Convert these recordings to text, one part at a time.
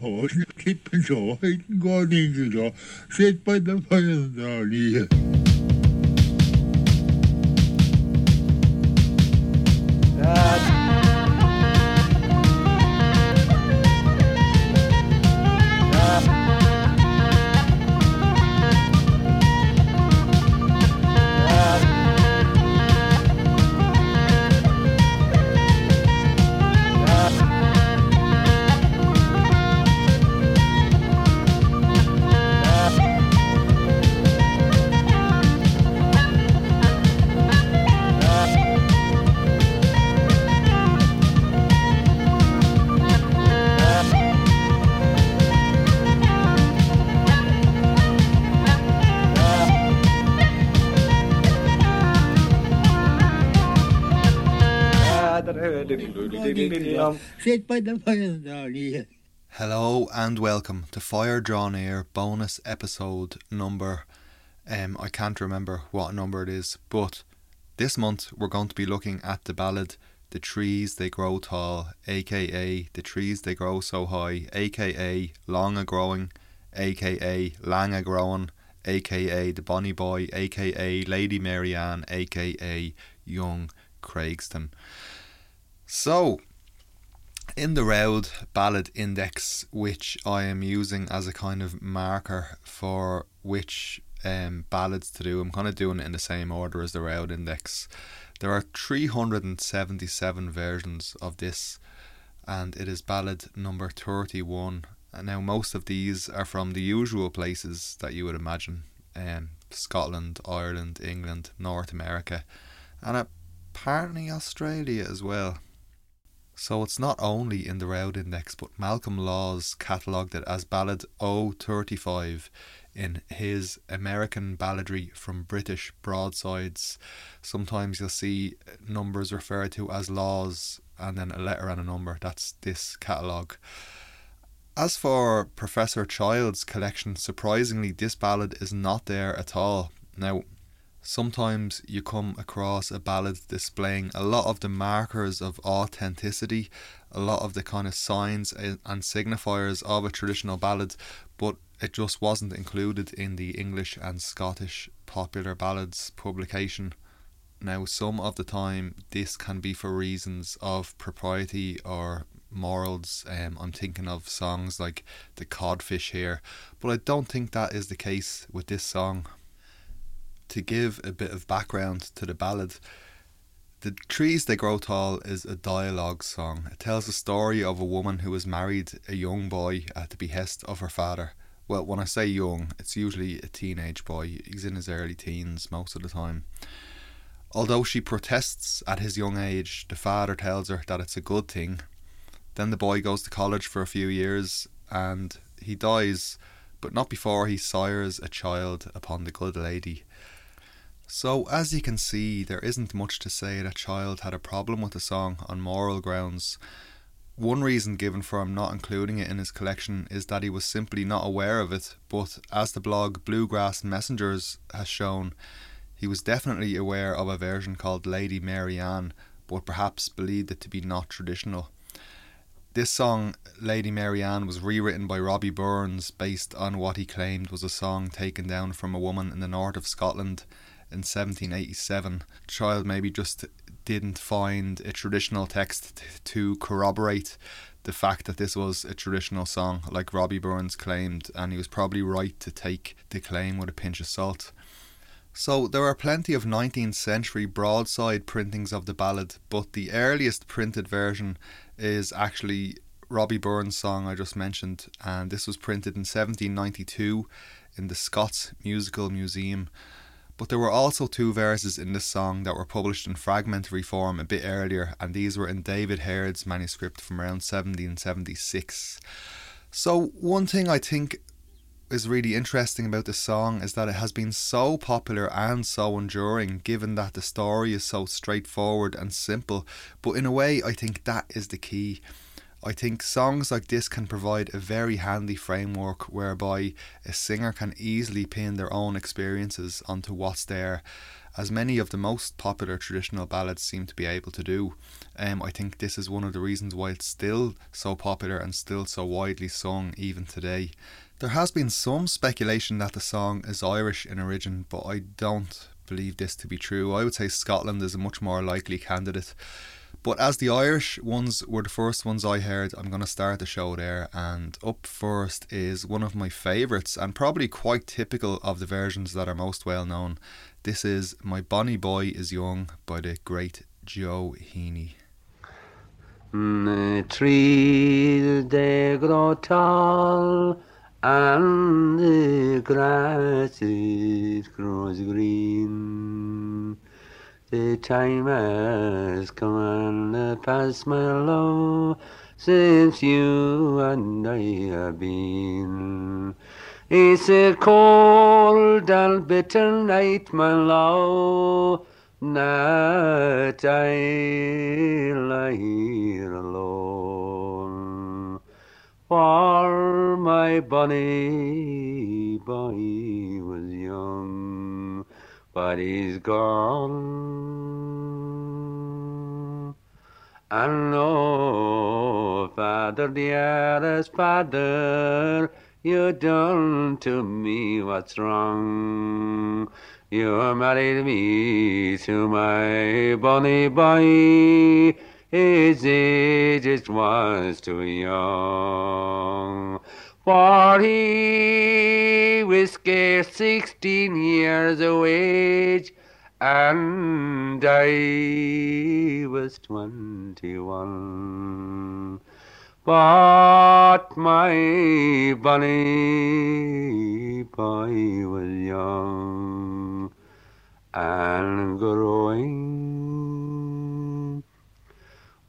Hoje que pensou, ainda engolinho já, sempre vai dar para andar ali. by the fire drawn. Hello and welcome to Fire Draw Near bonus episode number. Um, I can't remember what number it is, but this month we're going to be looking at the ballad "The Trees They Grow Tall," aka "The Trees They Grow So High," aka "Long a Growing," aka "Lang a Growing." aka the Bonnie Boy, aka Lady Marianne, aka Young Craigston. So, in the Roud Ballad Index, which I am using as a kind of marker for which um, ballads to do, I'm kind of doing it in the same order as the Roud Index. There are 377 versions of this, and it is ballad number 31. And now, most of these are from the usual places that you would imagine um, Scotland, Ireland, England, North America, and apparently Australia as well. So it's not only in the Roud Index, but Malcolm Laws catalogued it as ballad 035 in his American balladry from British broadsides. Sometimes you'll see numbers referred to as laws and then a letter and a number. That's this catalogue. As for Professor Child's collection, surprisingly, this ballad is not there at all. Now, sometimes you come across a ballad displaying a lot of the markers of authenticity, a lot of the kind of signs and signifiers of a traditional ballad, but it just wasn't included in the English and Scottish popular ballads publication. Now, some of the time, this can be for reasons of propriety or morals. Um, I'm thinking of songs like The Codfish here, but I don't think that is the case with this song to give a bit of background to the ballad, The Trees They Grow Tall is a dialogue song. It tells the story of a woman who has married a young boy at the behest of her father. Well, when I say young, it's usually a teenage boy. He's in his early teens most of the time. Although she protests at his young age, the father tells her that it's a good thing. Then the boy goes to college for a few years and he dies, but not before he sires a child upon the good lady. So, as you can see, there isn't much to say that Child had a problem with the song on moral grounds. One reason given for him not including it in his collection is that he was simply not aware of it, but as the blog Bluegrass Messengers has shown, he was definitely aware of a version called Lady Marianne, but perhaps believed it to be not traditional. This song, Lady Marianne, was rewritten by Robbie Burns based on what he claimed was a song taken down from a woman in the north of Scotland in 1787. Child maybe just didn't find a traditional text to corroborate the fact that this was a traditional song, like Robbie Burns claimed, and he was probably right to take the claim with a pinch of salt. So there are plenty of 19th century broadside printings of the ballad, but the earliest printed version is actually Robbie Burns' song I just mentioned, and this was printed in 1792 in the Scots Musical Museum. But there were also two verses in this song that were published in fragmentary form a bit earlier, and these were in David Herd's manuscript from around 1776. So, one thing I think is really interesting about this song is that it has been so popular and so enduring, given that the story is so straightforward and simple. But in a way, I think that is the key. I think songs like this can provide a very handy framework whereby a singer can easily pin their own experiences onto what's there as many of the most popular traditional ballads seem to be able to do. Um, I think this is one of the reasons why it's still so popular and still so widely sung even today. There has been some speculation that the song is Irish in origin, but I don't believe this to be true. I would say Scotland is a much more likely candidate. But as the Irish ones were the first ones I heard, I'm going to start the show there. And up first is one of my favourites, and probably quite typical of the versions that are most well known. This is My Bonnie Boy is Young by the great Joe Heaney. The trees they grow tall and the grass grows green. The time has come and past, my love, since you and I have been. It's a cold and bitter night, my love, that I lie here alone. For my bonny boy was young, but he's gone. And no, Father, dearest Father, you done to me what's wrong. You married me to my bonny boy his age it was too young. For he was scarce sixteen years of age, and I was twenty-one. But my bonny boy was young and growing.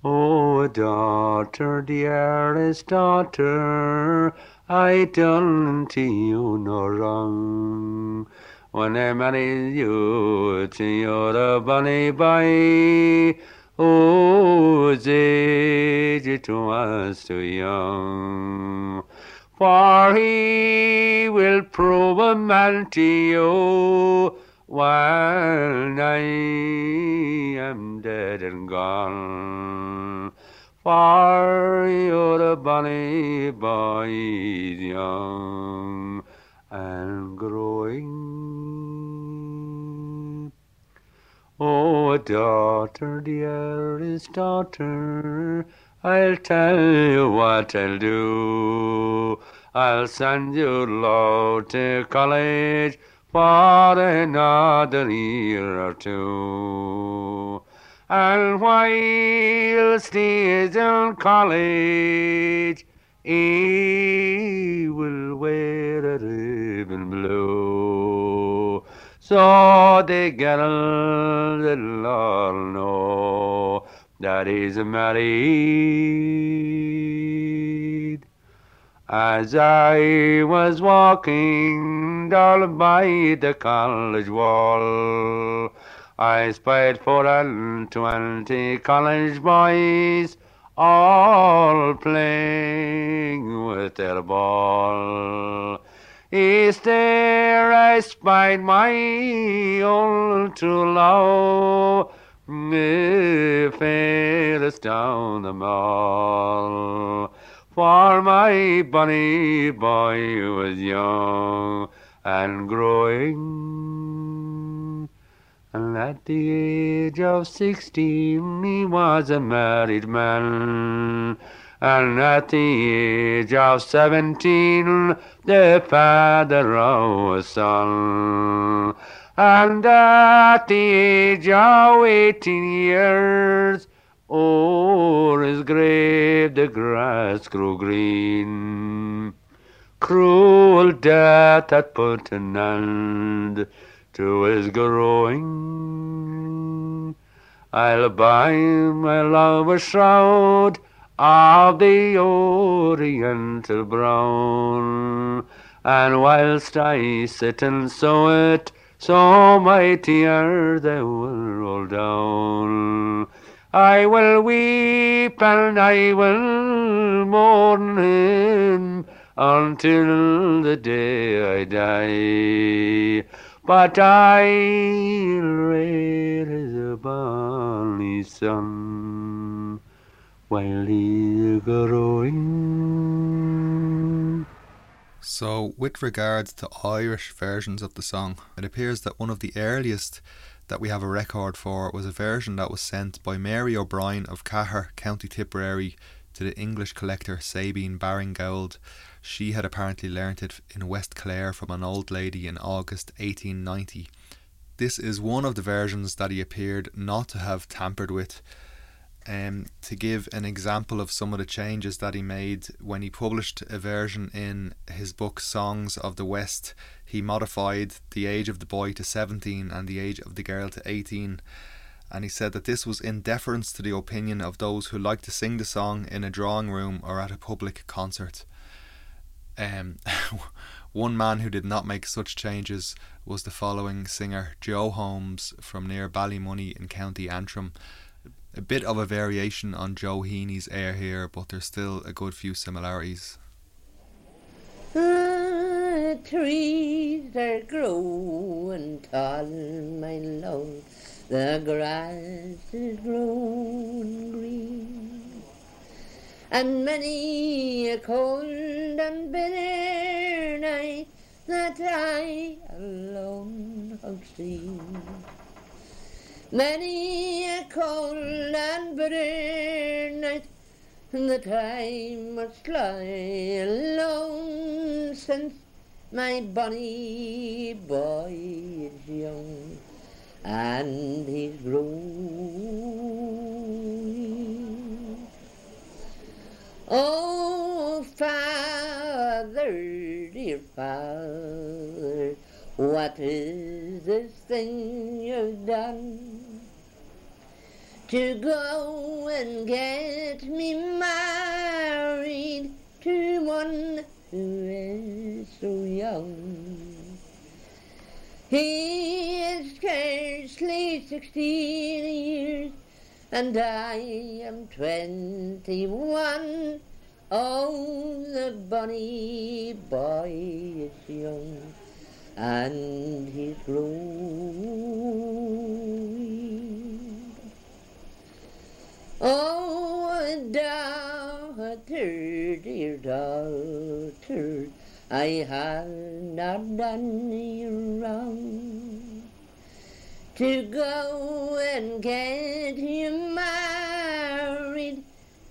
Oh, daughter, dearest daughter, I done to you no wrong. When I married you to your boy, whose age it was too young. For he will prove a man to you while I am dead and gone. For you're a bonny boy, young and growing. Oh, daughter, dearest daughter, I'll tell you what I'll do. I'll send you low to college for another year or two. And whilst he is in college, he will wear a ribbon blue. So the girls all know that he's married. As I was walking down by the college wall, I spied four and twenty college boys all playing with their ball. Is there I spied my old true love, fairest down the mall. For my bunny boy was young and growing, at the age of sixteen he was a married man. And at the age of seventeen, the father of a son. And at the age of eighteen years, o'er his grave the grass grew green. Cruel death had put an end to his growing. I'll buy my love a shroud of the oriental brown, and whilst I sit and sew it, so my tears they will roll down. I will weep and I will mourn him until the day I die. But I'll raise a bonny sun while he's growing. So, with regards to Irish versions of the song, it appears that one of the earliest that we have a record for was a version that was sent by Mary O'Brien of Cahir, County Tipperary, to the English collector Sabine Baring-Gould. She had apparently learnt it in West Clare from an old lady in August 1890. This is one of the versions that he appeared not to have tampered with um, to give an example of some of the changes that he made when he published a version in his book Songs of the West, he modified the age of the boy to 17 and the age of the girl to 18. And he said that this was in deference to the opinion of those who like to sing the song in a drawing room or at a public concert. Um, one man who did not make such changes was the following singer, Joe Holmes, from near Ballymoney in County Antrim a bit of a variation on Joe Heaney's air here, but there's still a good few similarities. The trees are growing tall, my love. The grass is growing green. And many a cold and bitter night that I alone have seen. Many a cold and bitter night that I must lie alone since my bonny boy is young and he's growing. Oh, father, dear father, what is this thing you've done? To go and get me married to one who is so young. He is scarcely sixteen years, and I am twenty-one. Oh, the bunny boy is young and he's growing. Oh, daughter, dear daughter, I have not done you wrong to go and get him married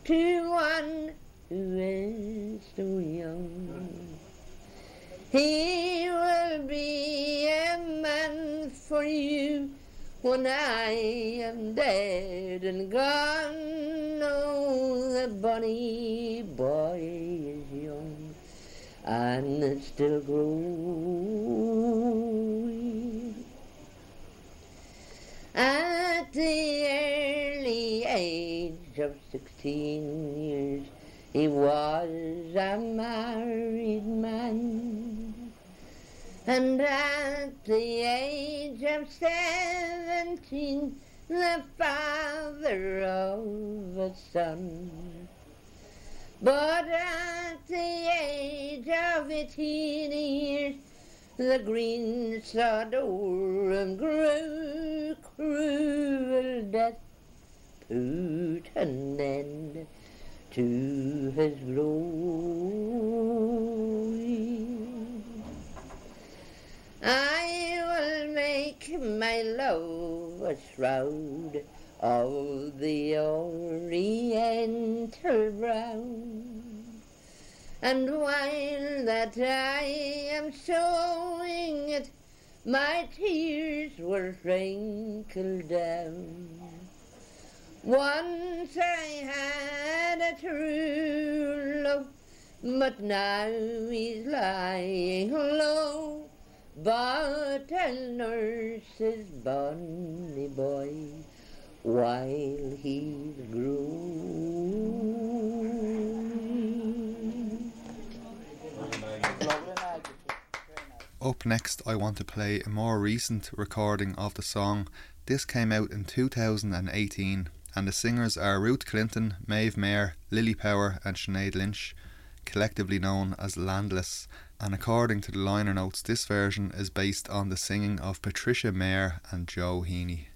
to one who is so young. He will be a man for you when I am dead and gone. Oh, the bonny boy is young and still growing. At the early age of sixteen years, he was a married man. And at the age of seventeen, the father of a son. But at the age of eighteen years, the green him grew, cruel death put an end to his glory. I will make my love a shroud of the oriental brown. And while that I am sewing it, my tears will trickle down. Once I had a true love, but now he's lying low. But I'll nurse his bonny boy while he's growing. Up next, I want to play a more recent recording of the song. This came out in 2018 and the singers are Ruth Clinton, Maeve Mayer, Lily Power, and Sinead Lynch. collectively known as Landless, and according to the liner notes, this version is based on the singing of Patricia Mayer and Joe Heaney.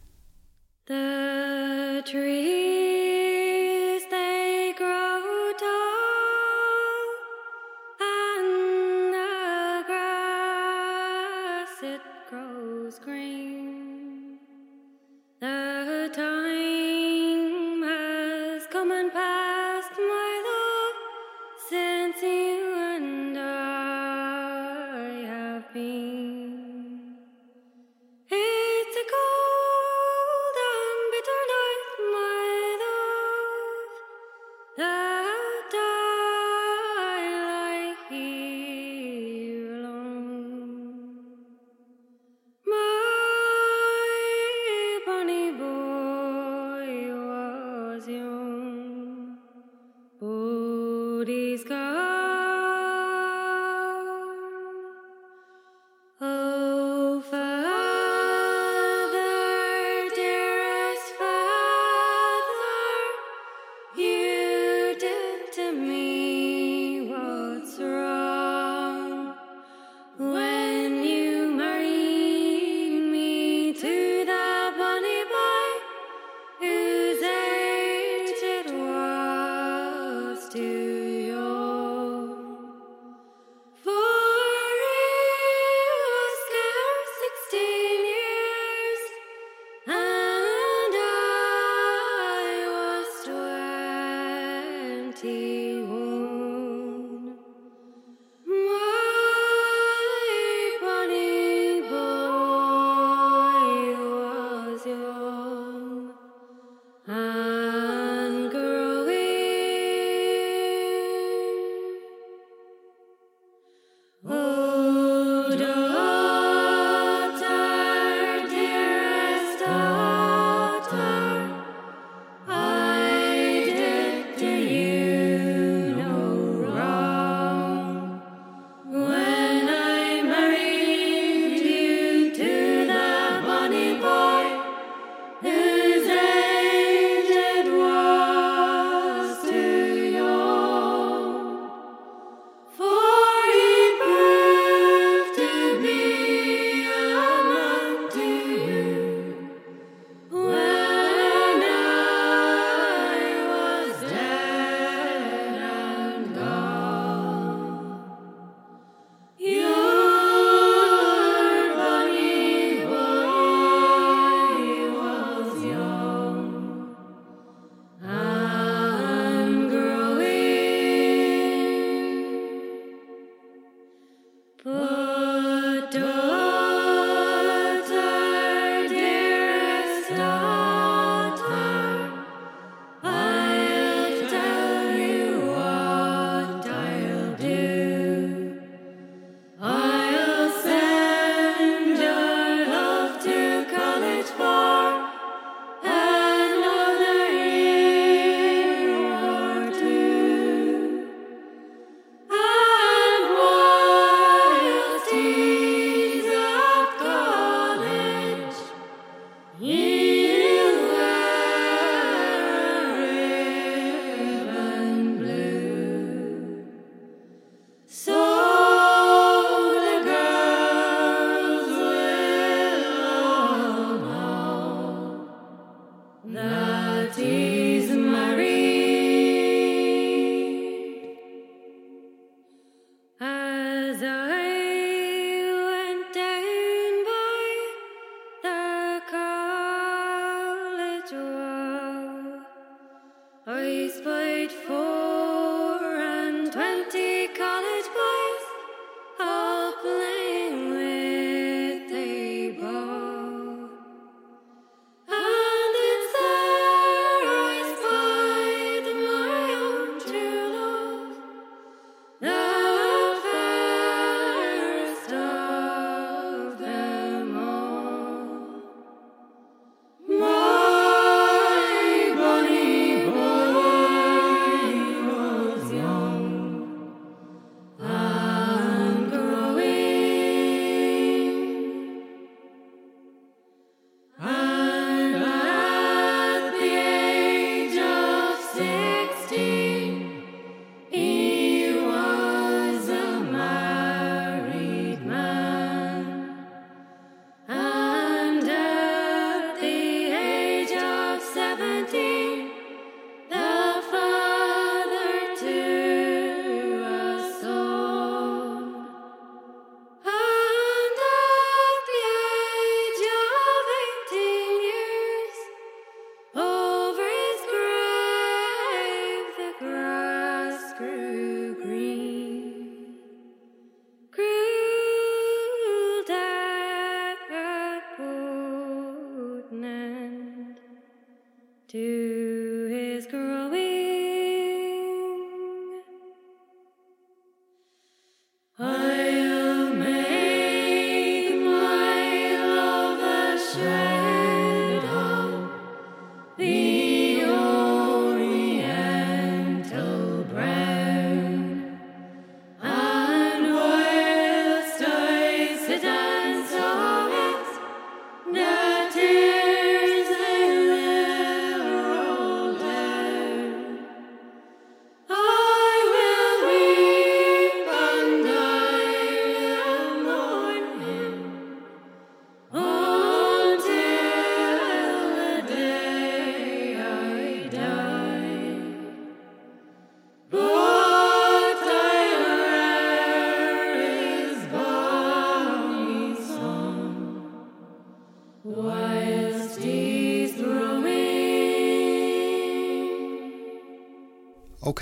The trees he's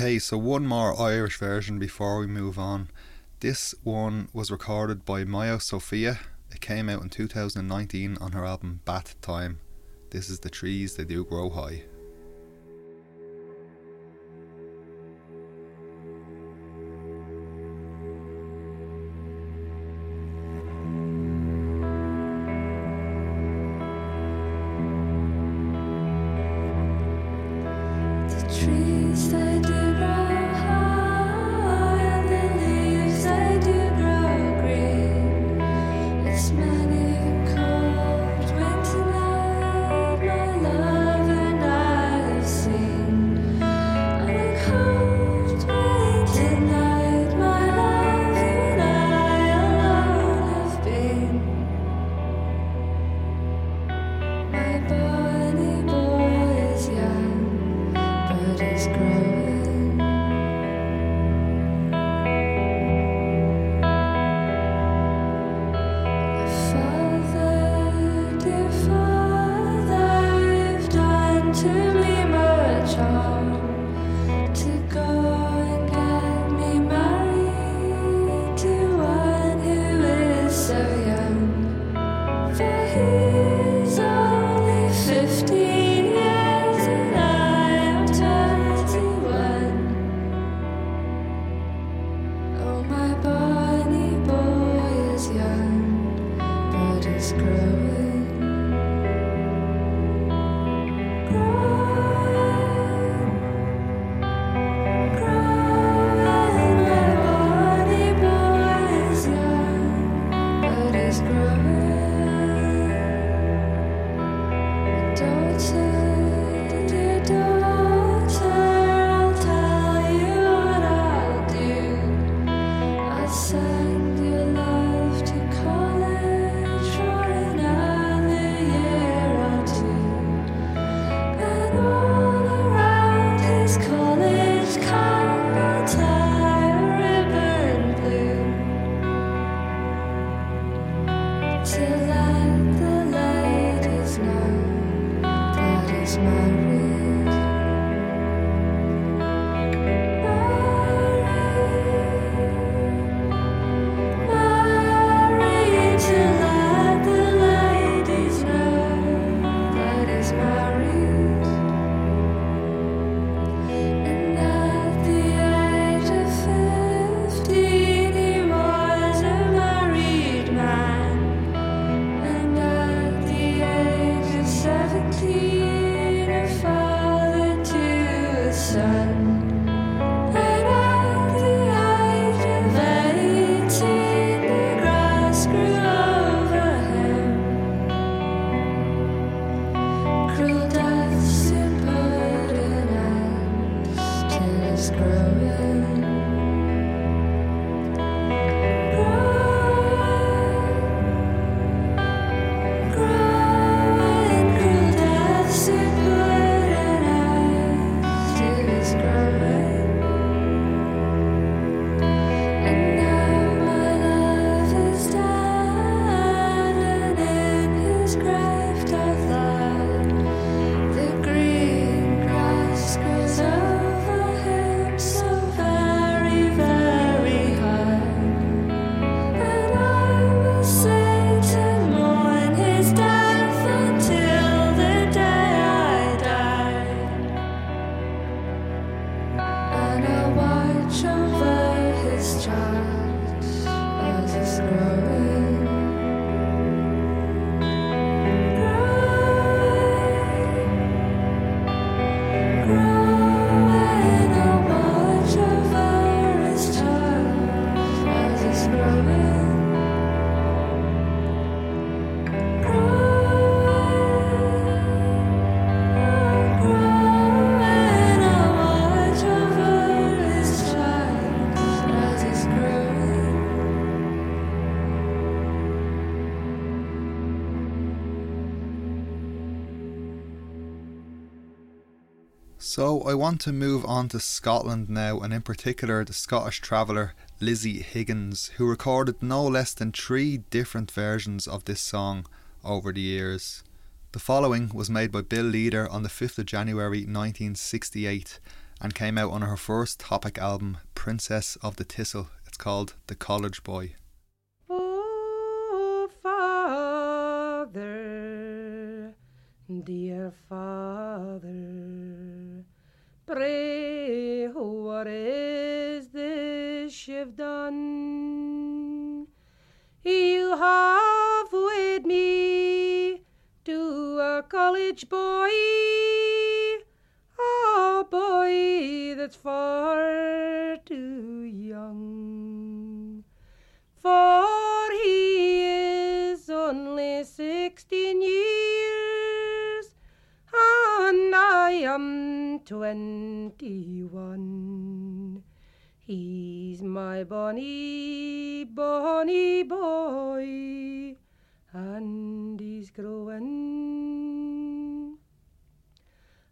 Okay, so one more Irish version before we move on. This one was recorded by Maija Sofia. It came out in 2019 on her album Bath Time. This is The Trees They Do Grow High. to move on to Scotland now, and in particular the Scottish traveller Lizzie Higgins, who recorded no less than three different versions of this song over the years. The following was made by Bill Leader on the 5th of January 1968 and came out on her first topic album, Princess of the Thistle. It's called The College Boy. Oh, Father, dear Father pray what is this you've done? You have with me to a college boy, a boy that's far too young. For he is only sixteen years, I am twenty one. He's my bonny, bonny boy, and he's growing.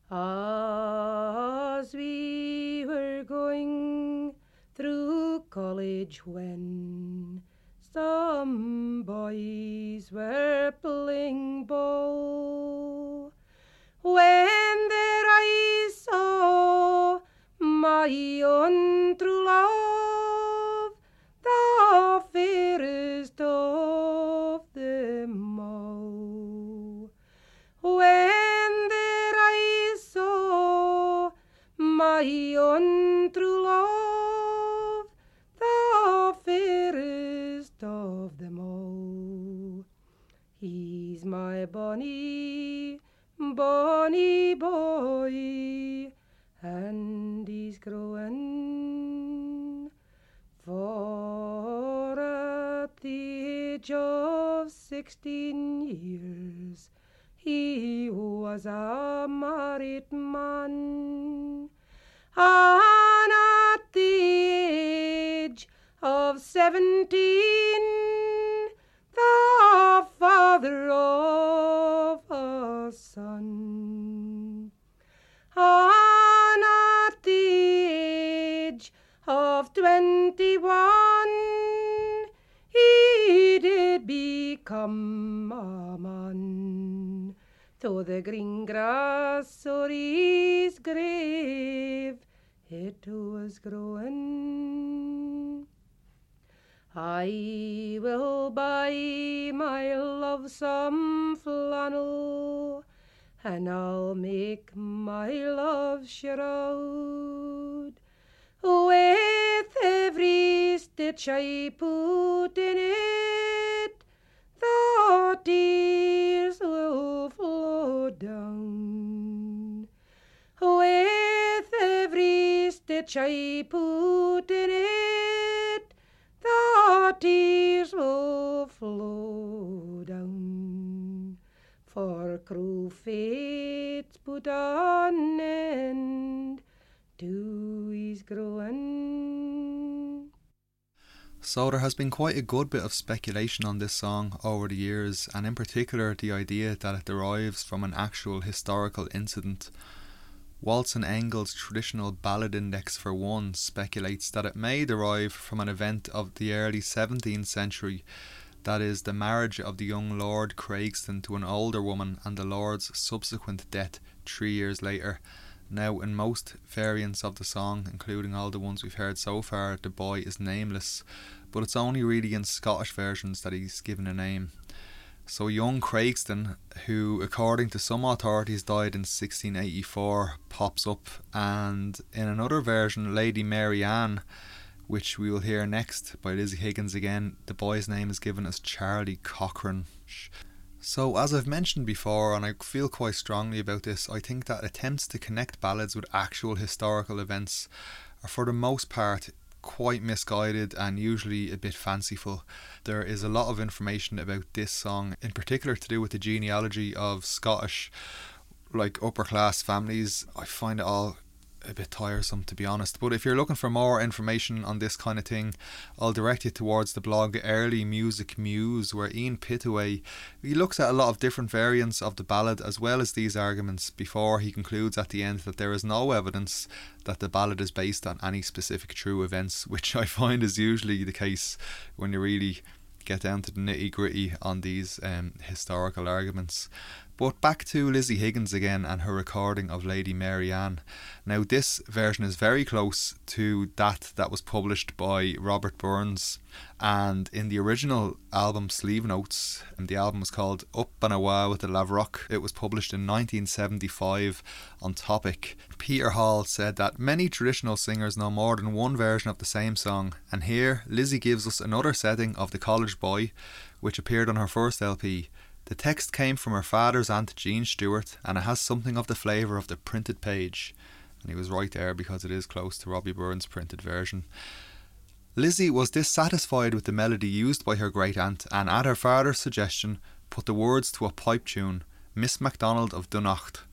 As we were going through college when some boys were playing ball. My own true love, the fairest of them all. When there I saw my true love, the fairest of them all. He's my bonny, bonny boy, and he's. For at the age of sixteen years, he was a married man. And at the age of seventeen, the father of a son. Twenty-one, he did become a man. To the green grass or his grave, it was growing. I will buy my love some flannel, and I'll make my love shroud. With every stitch I put in it, the tears will flow down. With every stitch I put in it, the tears will flow down. For cruel fate's put an end to his growing. So there has been quite a good bit of speculation on this song over the years, and in particular the idea that it derives from an actual historical incident. Waltz and Engle's traditional ballad index for one speculates that it may derive from an event of the early 17th century, that is, the marriage of the young Lord Craigston to an older woman and the Lord's subsequent death three years later. Now, in most variants of the song, including all the ones we've heard so far, the boy is nameless, but it's only really in Scottish versions that he's given a name. So, young Craigston, who according to some authorities died in 1684, pops up, and in another version, Lady Mary Ann, which we will hear next by Lizzie Higgins again, the boy's name is given as Charlie Cochrane. So, as I've mentioned before, and I feel quite strongly about this, I think that attempts to connect ballads with actual historical events are, for the most part, quite misguided and usually a bit fanciful. There is a lot of information about this song, in particular to do with the genealogy of Scottish, like upper class families. I find it all a bit tiresome to be honest. But if you're looking for more information on this kind of thing, I'll direct you towards the blog Early Music Muse, where Ian Pittaway he looks at a lot of different variants of the ballad as well as these arguments before he concludes at the end that there is no evidence that the ballad is based on any specific true events, which I find is usually the case when you really get down to the nitty gritty on these um, historical arguments. But back to Lizzie Higgins again and her recording of Lady Mary Ann. Now, this version is very close to that that was published by Robert Burns. And in the original album sleeve notes, and the album was called Up and Away with the Lavrock. It was published in 1975 on Topic. Peter Hall said that many traditional singers know more than one version of the same song, and here Lizzie gives us another setting of The College Boy, which appeared on her first LP. The text came from her father's aunt Jean Stewart, and it has something of the flavour of the printed page. And he was right there because it is close to Robbie Burns' printed version. Lizzie was dissatisfied with the melody used by her great aunt, and at her father's suggestion, put the words to a pipe tune, Miss MacDonald of Dunacht.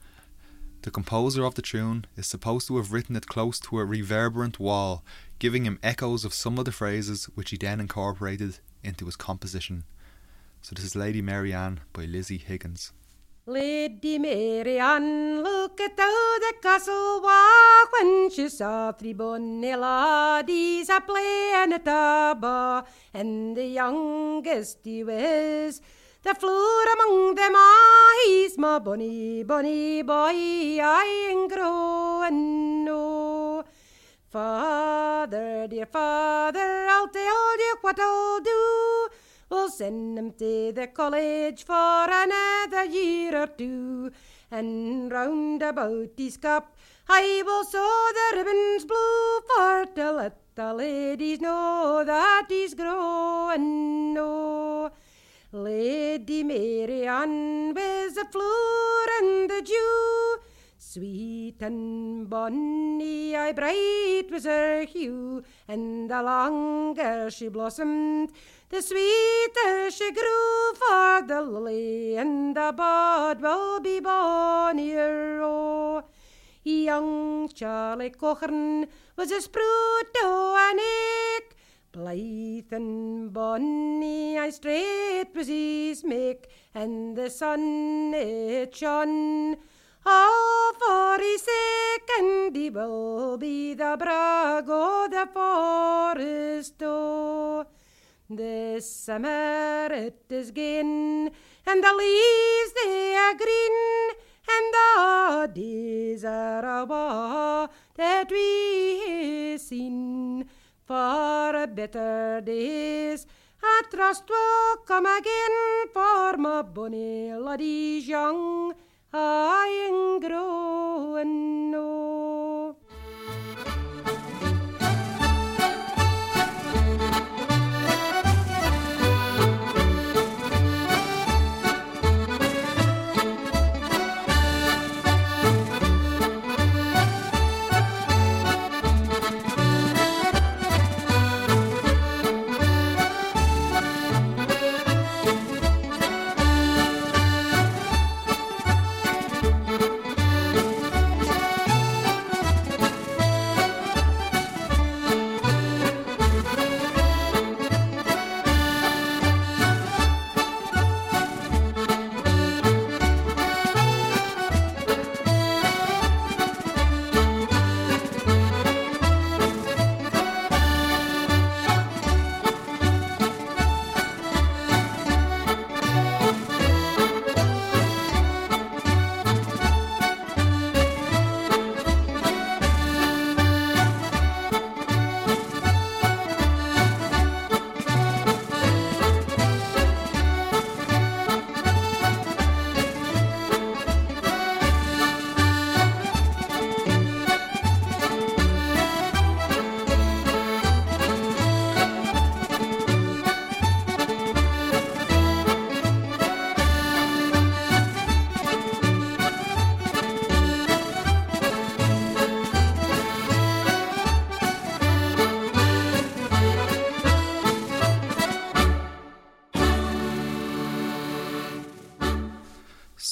The composer of the tune is supposed to have written it close to a reverberant wall, giving him echoes of some of the phrases which he then incorporated into his composition. So this is Lady Mary Ann by Lizzie Higgins. Lady Mary Ann looked out the castle walk when she saw three bonny laddies a playing at a bar, and the youngest he was. The floor among them ah, he's my bonny, bonny boy, I am growing no. Father, dear father, I'll tell you what I'll do. We'll send him to the college for another year or two. And round about his cup, I will sew the ribbons blue for to let the ladies know that he's growing no. Lady Mary Ann was the floor and the dew. Sweet and bonny, aye bright was her hue, and the longer she blossomed, the sweeter she grew. For the lily and the bud will be bonnier. Oh, young Charlie Cochran was a sprout to an egg. Blithe and bonny, I straight was his make, and the sun it shone. All for his sake, and he will be the brag o' the forest. This summer it is gin, and the leaves they are green, and the days are awa that we hae seen. For better days, I trust will come again for my bonny laddies young. I am growing no.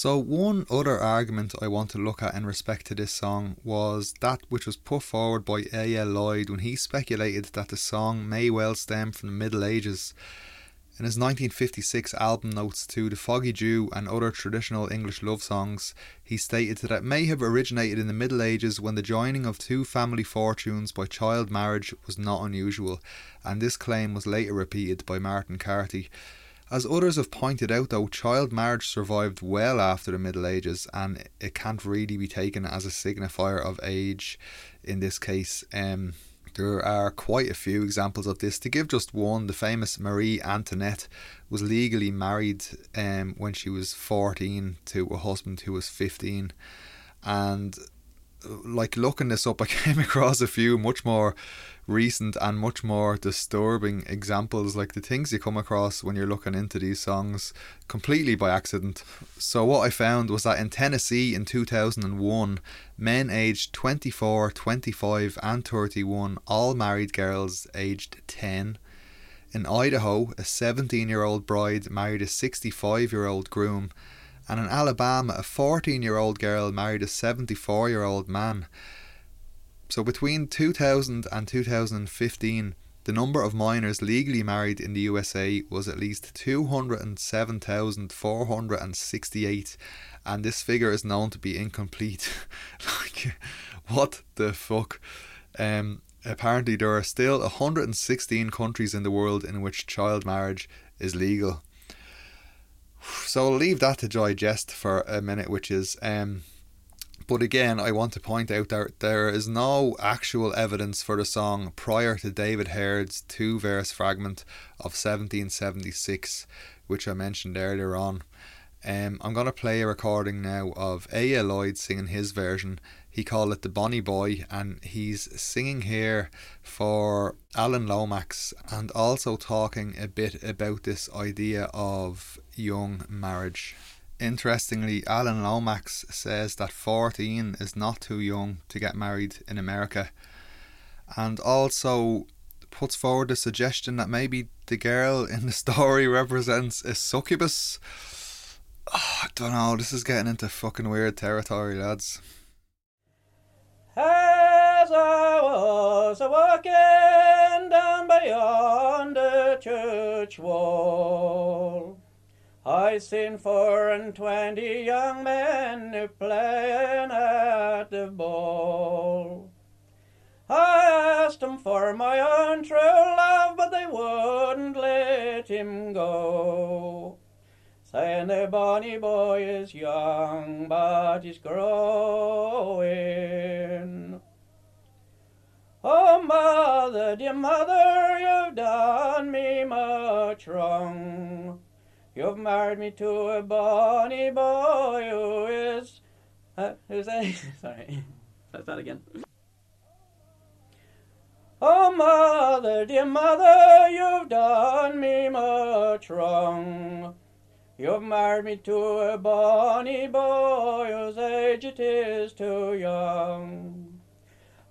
So, one other argument I want to look at in respect to this song was that which was put forward by A.L. Lloyd when he speculated that the song may well stem from the Middle Ages. In his 1956 album notes to The Foggy Dew and other traditional English love songs, he stated that it may have originated in the Middle Ages when the joining of two family fortunes by child marriage was not unusual, and this claim was later repeated by Martin Carthy. As others have pointed out, though, child marriage survived well after the Middle Ages, and it can't really be taken as a signifier of age in this case. Um, there are quite a few examples of this. To give just one, the famous Marie Antoinette was legally married um, when she was 14 to a husband who was 15. And uh, like looking this up, I came across a few much more recent and much more disturbing examples, like the things you come across when you're looking into these songs completely by accident. So, what I found was that in Tennessee in 2001, men aged 24, 25, and 31 all married girls aged 10. In Idaho, a 17 year old bride married a 65 year old groom. And in Alabama, a 14 year old girl married a 74 year old man. So between 2000 and 2015, the number of minors legally married in the USA was at least 207,468, and this figure is known to be incomplete. like, what the fuck? Um, apparently, there are still 116 countries in the world in which child marriage is legal. So I'll leave that to digest for a minute, which is um, but again, I want to point out that there is no actual evidence for the song prior to David Herd's two verse fragment of 1776, which I mentioned earlier on. Um, I'm going to play a recording now of A.L. Lloyd singing his version. He called it The Bonnie Boy, and he's singing here for Alan Lomax and also talking a bit about this idea of young marriage. Interestingly, Alan Lomax says that 14 is not too young to get married in America, and also puts forward the suggestion that maybe the girl in the story represents a succubus. Oh, I don't know, this is getting into fucking weird territory, lads. As I was walking down beyond the church wall, I seen four and twenty young men playing at the ball. I asked 'em for my own true love, but they wouldn't let him go. Saying the bonny boy is young, but he's growing. Oh, mother, dear mother, you've done me much wrong. You've married me to a bonny boy who is. Uh, who's that? Sorry. Start again. Oh, mother, dear mother, you've done me much wrong. You've married me to a bonny boy whose age it is too young.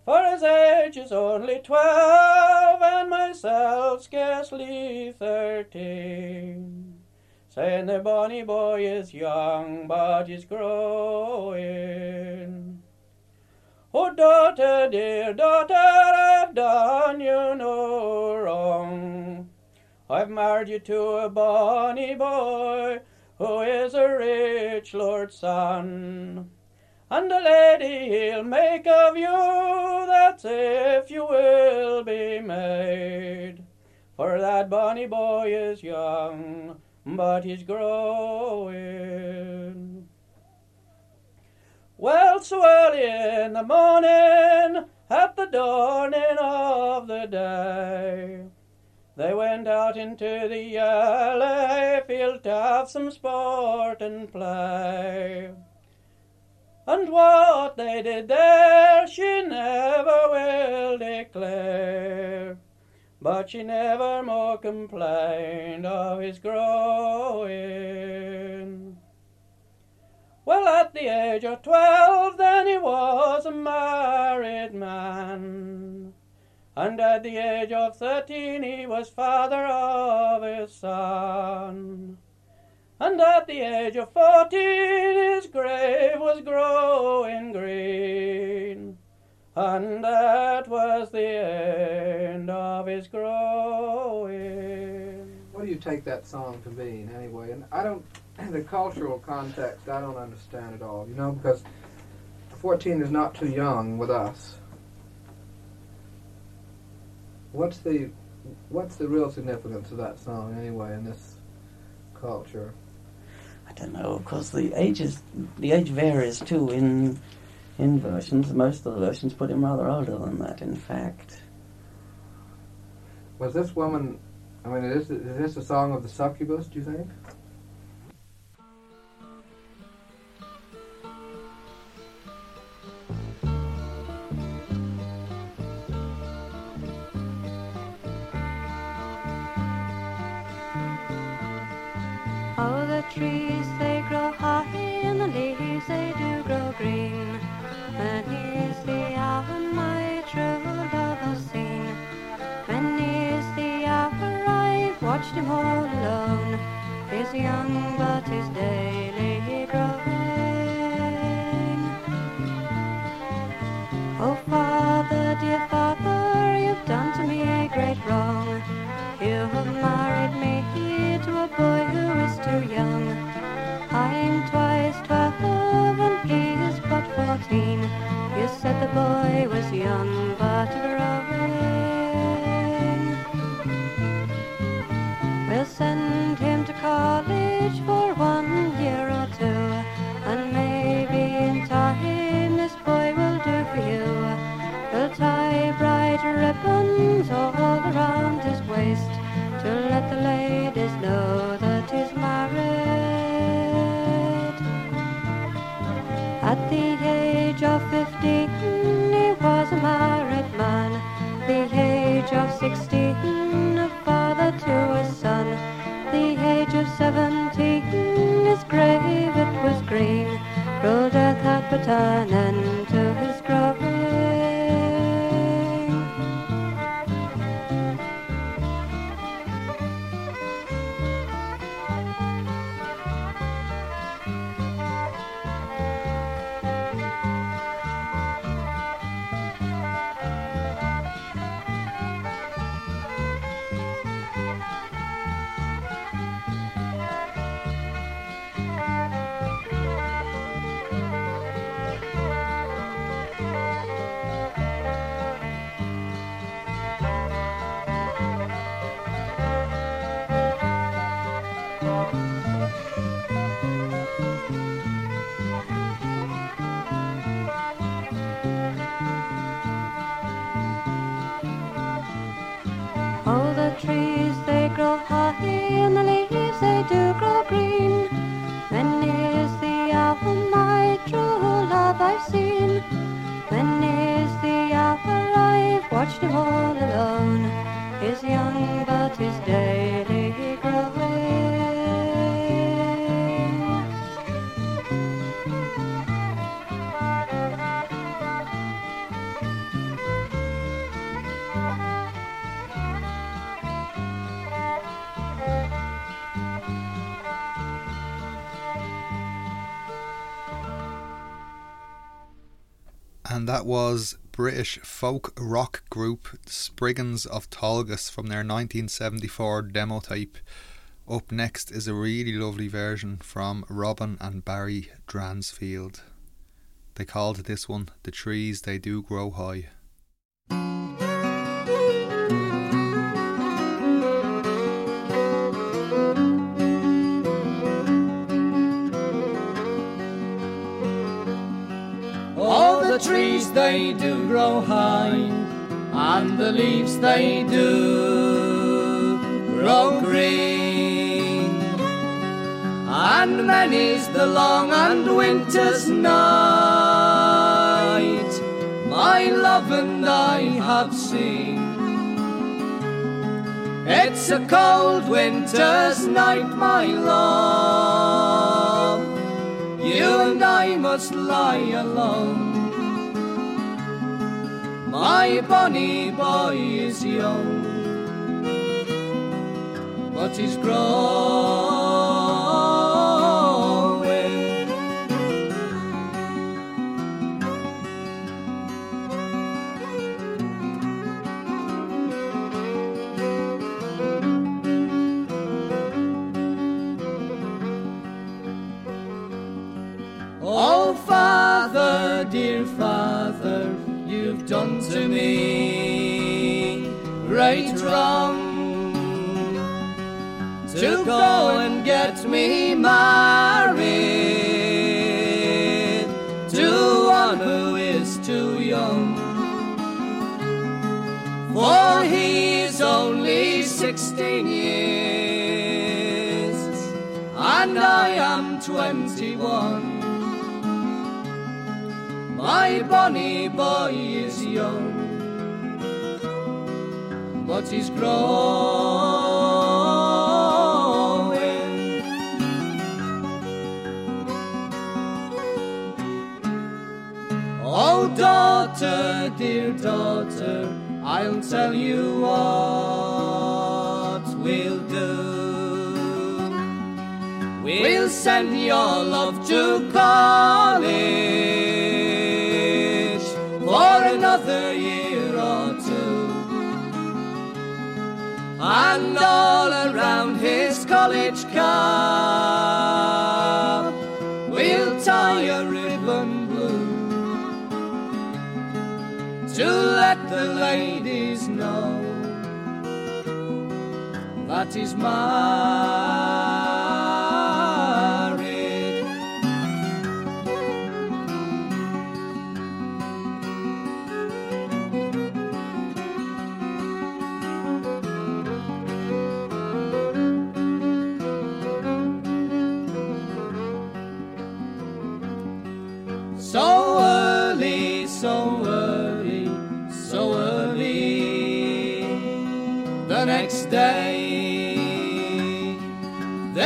For his age is only twelve, and myself scarcely thirteen. Saying the bonny boy is young, but he's growing. Oh, daughter, dear daughter, I've done you no wrong. I've married you to a bonny boy who is a rich lord's son. And a lady he'll make of you, that's if you will be made. For that bonny boy is young, but he's growing. Well, so early in the morning, at the dawning of the day, they went out into the yellow field to have some sport and play. And what they did there, she never will declare. But she never more complained of his growing. Well, at the age of twelve, then he was a married man. And at the age of thirteen, he was father of his son. And at the age of fourteen, his grave was growing green. And that was the end of his growing. What do you take that song to mean anyway? And I don't, the cultural context, I don't understand at all, you know, because 14 is not too young with us. What's the, what's the real significance of that song anyway in this culture? I don't know, because the ages, the age varies too in in versions. Most of the versions put him rather older than that, in fact. Was this woman? I mean, is this, is this a song of the succubus? Do you think? Young but he's daily growing. Oh, father, dear father, you've done to me a great wrong. You have married me here to a boy who is too young. I'm twice twelve and he is but fourteen. You said the boy was young but fifteen, he was a married man. The age of sixteen, a father to a son. The age of seventeen, his grave it was green. Cruel death had put was British folk rock group Spriguns of Tolgus from their 1974 demo tape. Up next is a really lovely version from Robin and Barry Dransfield. They called this one The Trees They Do Grow High. They do grow high, and the leaves they do grow green. And many's the long and winter's night, my love and I have seen. It's a cold winter's night, my love. You and I must lie alone. My bonny boy is young, but he's growing. Me married to one who is too young. For he's only sixteen years, and I am twenty-one. My bonny boy is young, but he's growing. Oh, daughter, dear daughter, I'll tell you what we'll do. We'll send your love to college for another year or two. And all around his college cap, to let the ladies know that is married.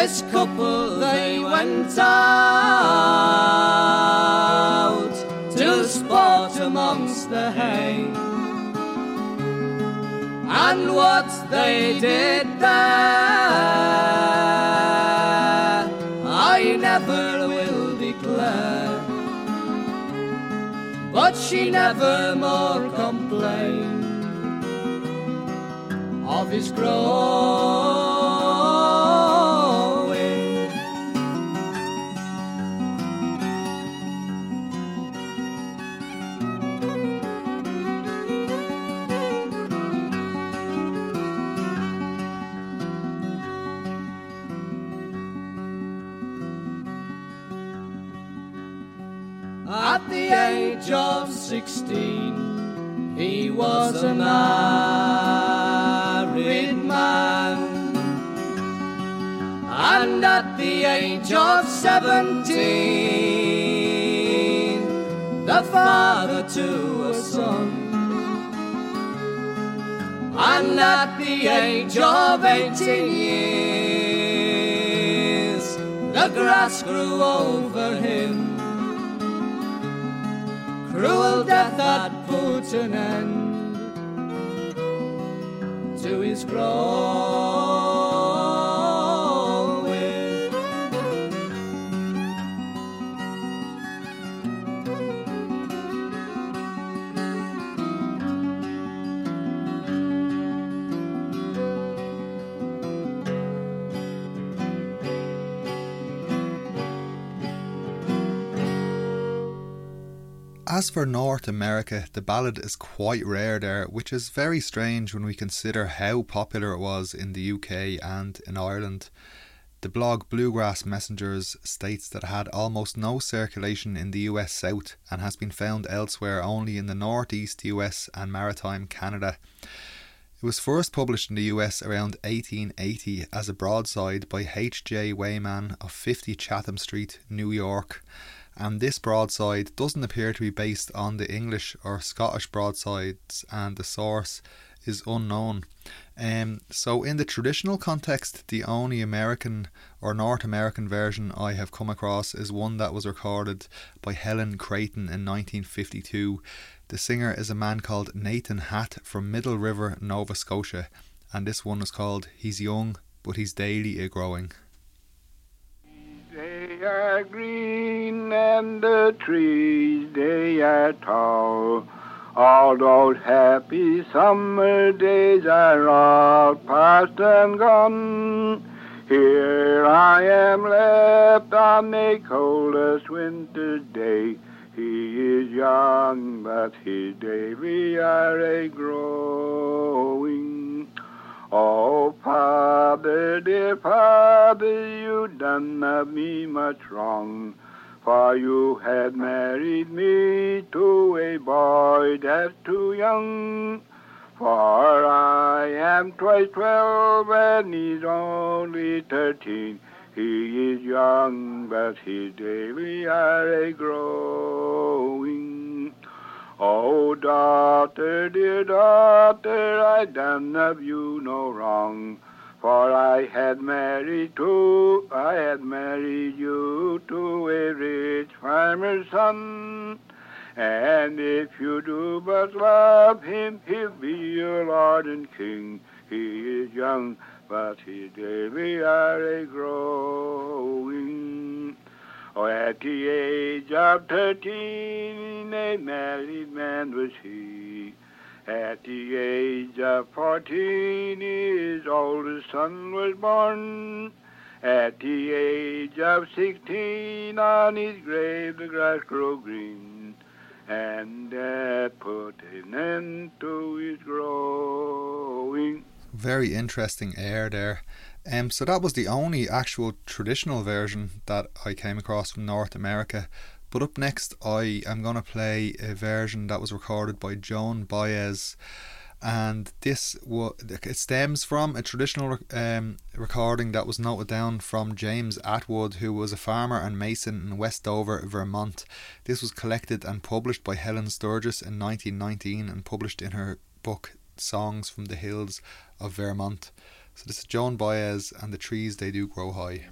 This couple they went out to sport amongst the hay. And what they did there, I never will declare. But she never more complained of his growing. At the age of sixteen, he was a married man. And at the age of seventeen, the father to a son. And at the age of eighteen years, the grass grew over him. Cruel death had put an end to his growing. As for North America, the ballad is quite rare there, which is very strange when we consider how popular it was in the UK and in Ireland. The blog Bluegrass Messengers states that it had almost no circulation in the US South and has been found elsewhere only in the Northeast US and Maritime Canada. It was first published in the US around 1880 as a broadside by H.J. Wehman of 50 Chatham Street, New York, and this broadside doesn't appear to be based on the English or Scottish broadsides, and the source is unknown. Um, so, in the traditional context, the only American or North American version I have come across is one that was recorded by Helen Creighton in 1952. The singer is a man called Nathan Hatt from Middle River, Nova Scotia, and this one is called He's Young, but He's Daily a Growing. And the trees they are tall. All those happy summer days are all past and gone. Here I am left on the coldest winter's day. He is young, but his we are a growing. Oh, Father, dear Father, you done me much wrong. For you had married me to a boy that's too young. For I am twice twelve and he's only thirteen. He is young, but his daily are a growing. Oh, daughter, dear daughter, I done of you no wrong. For I had married to, I had married you to a rich farmer's son. And if you do but love him, he'll be your Lord and King. He is young, but his daily are a growing. Oh, at the age of thirteen, a married man was he. At the age of fourteen, his oldest son was born. At the age of sixteen, on his grave the grass grew green, and that put an end to his growing. Very interesting air there. Um, so that was the only actual traditional version that I came across from North America. But up next, I am going to play a version that was recorded by Joan Baez, and this it stems from a traditional um, recording that was noted down from James Atwood, who was a farmer and mason in West Dover, Vermont. This was collected and published by Helen Sturgis in 1919 and published in her book Songs from the Hills of Vermont. So this is Joan Baez and the trees they do grow high.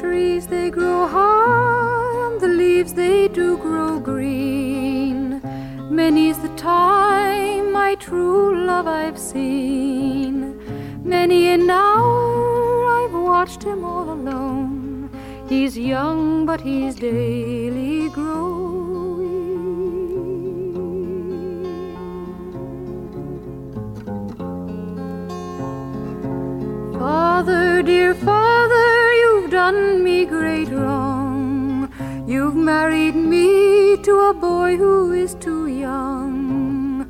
Trees they grow high and the leaves they do grow green. Many's the time my true love i've seen. Many an hour i've watched him all alone. He's young but he's daily growing. Father dear father done me great wrong. You've married me to a boy who is too young.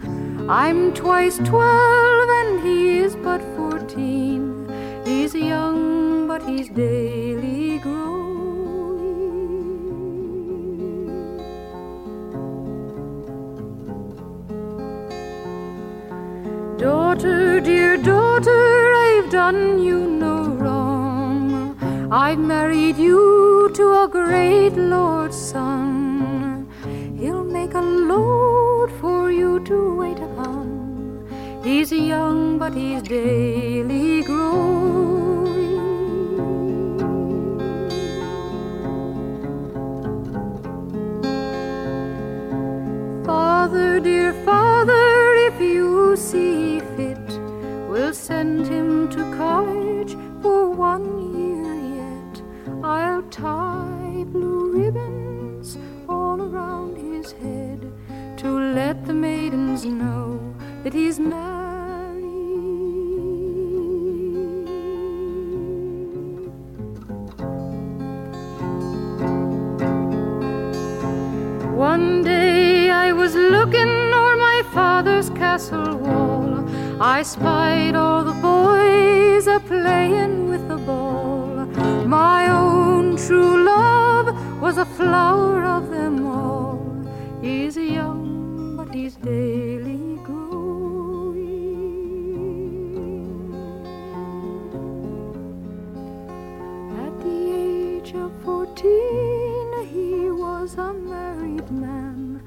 I'm twice twelve and he is but fourteen. He's young, but he's daily growing. Daughter, dear daughter, I've done you no. I've married you to a great lord's son. He'll make a load for you to wait upon. He's young, but he's daily growing. Father, dear father, if you see fit, we'll send him to college for one tie blue ribbons all around his head to let the maidens know that he's married. One day I was looking o'er my father's castle wall. I spied all the flower of them all. He's young, but he's daily growing. At the age of fourteen, he was a married man.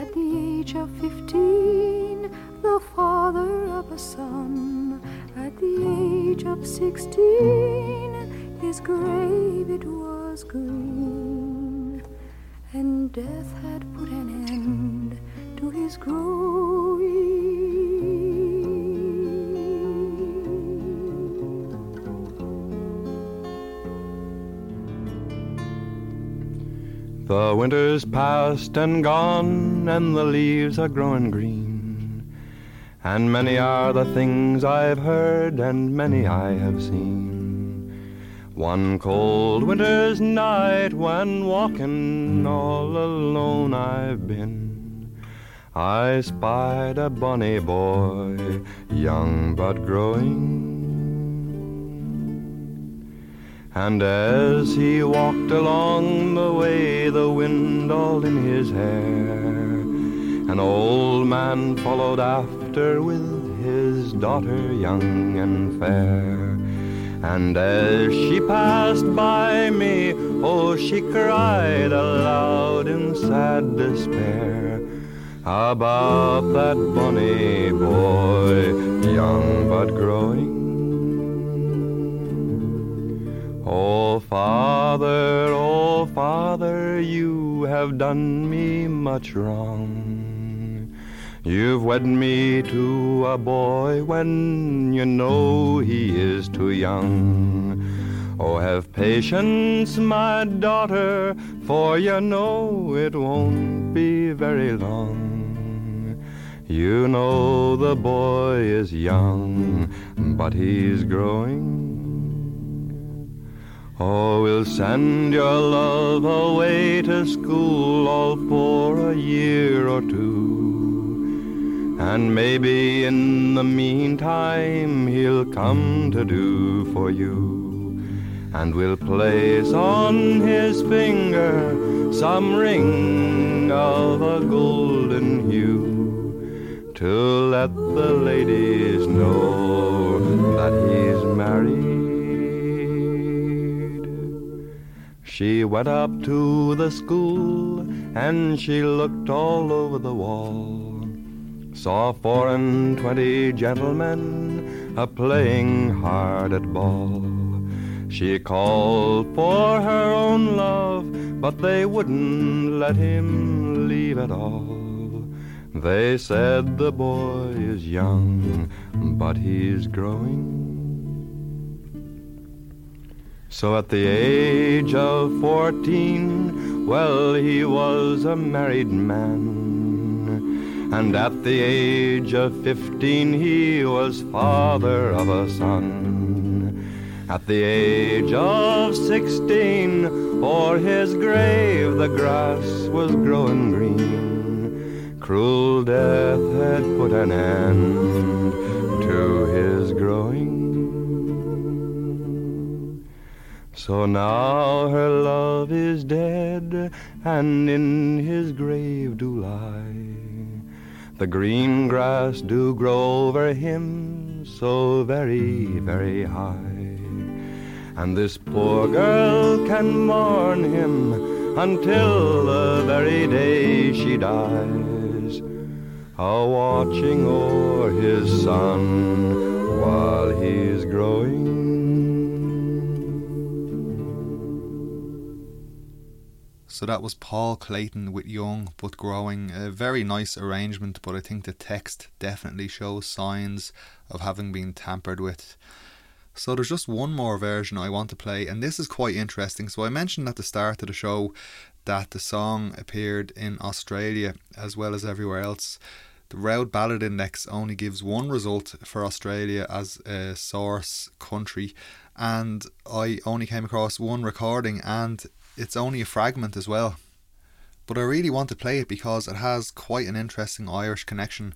At the age of fifteen, the father of a son. At the age of sixteen, death had put an end to his growing. The winter's past and gone, and the leaves are growing green. And many are the things I've heard, and many I have seen. One cold winter's night when walking all alone I've been. I spied a bonny boy, young but growing. And as he walked along the way, the wind all in his hair, an old man followed after with his daughter young and fair. And as she passed by me, oh, she cried aloud in sad despair about that bonny boy, young but growing. Oh, Father, oh, Father, you have done me much wrong. You've wed me to a boy when you know he is too young. Oh, have patience, my daughter, for you know it won't be very long. You know the boy is young, but he's growing. Oh, we'll send your love away to school all for a year or two. And maybe in the meantime he'll come to do for you. And we'll place on his finger some ring of a golden hue to let the ladies know that he's married. She went up to the school and she looked all over the wall. Saw four and twenty gentlemen a playing hard at ball. She called for her own love, but they wouldn't let him leave at all. They said the boy is young, but he's growing. So at the age of fourteen, well, he was a married man. And at the age of fifteen, he was father of a son. At the age of sixteen, o'er his grave the grass was growing green. Cruel death had put an end to his growing. So now her love is dead, and in his grave do lie. The green grass do grow over him so very, very high. And this poor girl can mourn him until the very day she dies, a watching o'er his son while he's growing. So that was Paul Clayton with Young but Growing. A very nice arrangement, but I think the text definitely shows signs of having been tampered with. So there's just one more version I want to play, and this is quite interesting. So I mentioned at the start of the show that the song appeared in Australia as well as everywhere else. The Roud Ballad Index only gives one result for Australia as a source country, and I only came across one recording, and it's only a fragment as well. But I really want to play it because it has quite an interesting Irish connection.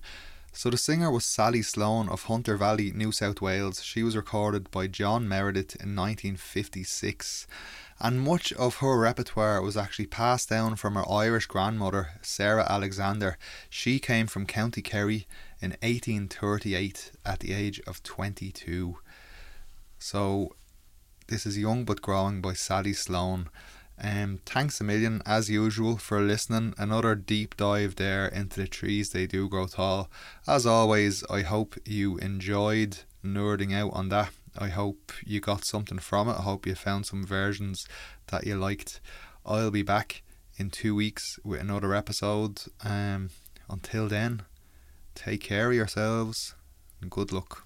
So the singer was Sally Sloan of Hunter Valley, New South Wales. She was recorded by John Meredith in 1956. And much of her repertoire was actually passed down from her Irish grandmother, Sarah Alexander. She came from County Kerry in 1838 at the age of 22. So this is Young But Growing by Sally Sloan. Um, thanks a million, as usual, for listening. Another deep dive there into the trees they do grow tall. As always, I hope you enjoyed nerding out on that. I hope you got something from it. I hope you found some versions that you liked. I'll be back in two weeks with another episode. Um, until then, take care of yourselves and good luck.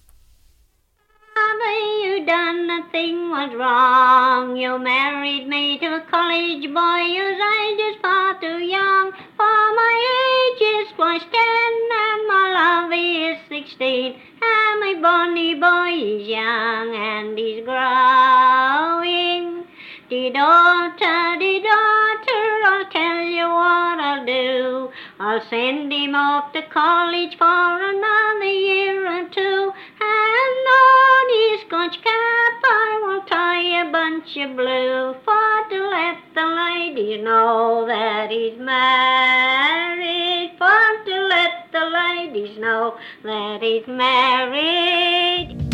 Done a thing was wrong. You married me to a college boy whose age is far too young. For my age is twice ten, and my love is sixteen. And my bonny boy is young, and he's growing. Dear daughter, dear daughter, I'll tell you what I'll do. I'll send him off to college for another year or two. On his conch cap I will tie a bunch of blue for to let the ladies know that he's married. For to let the ladies know that he's married.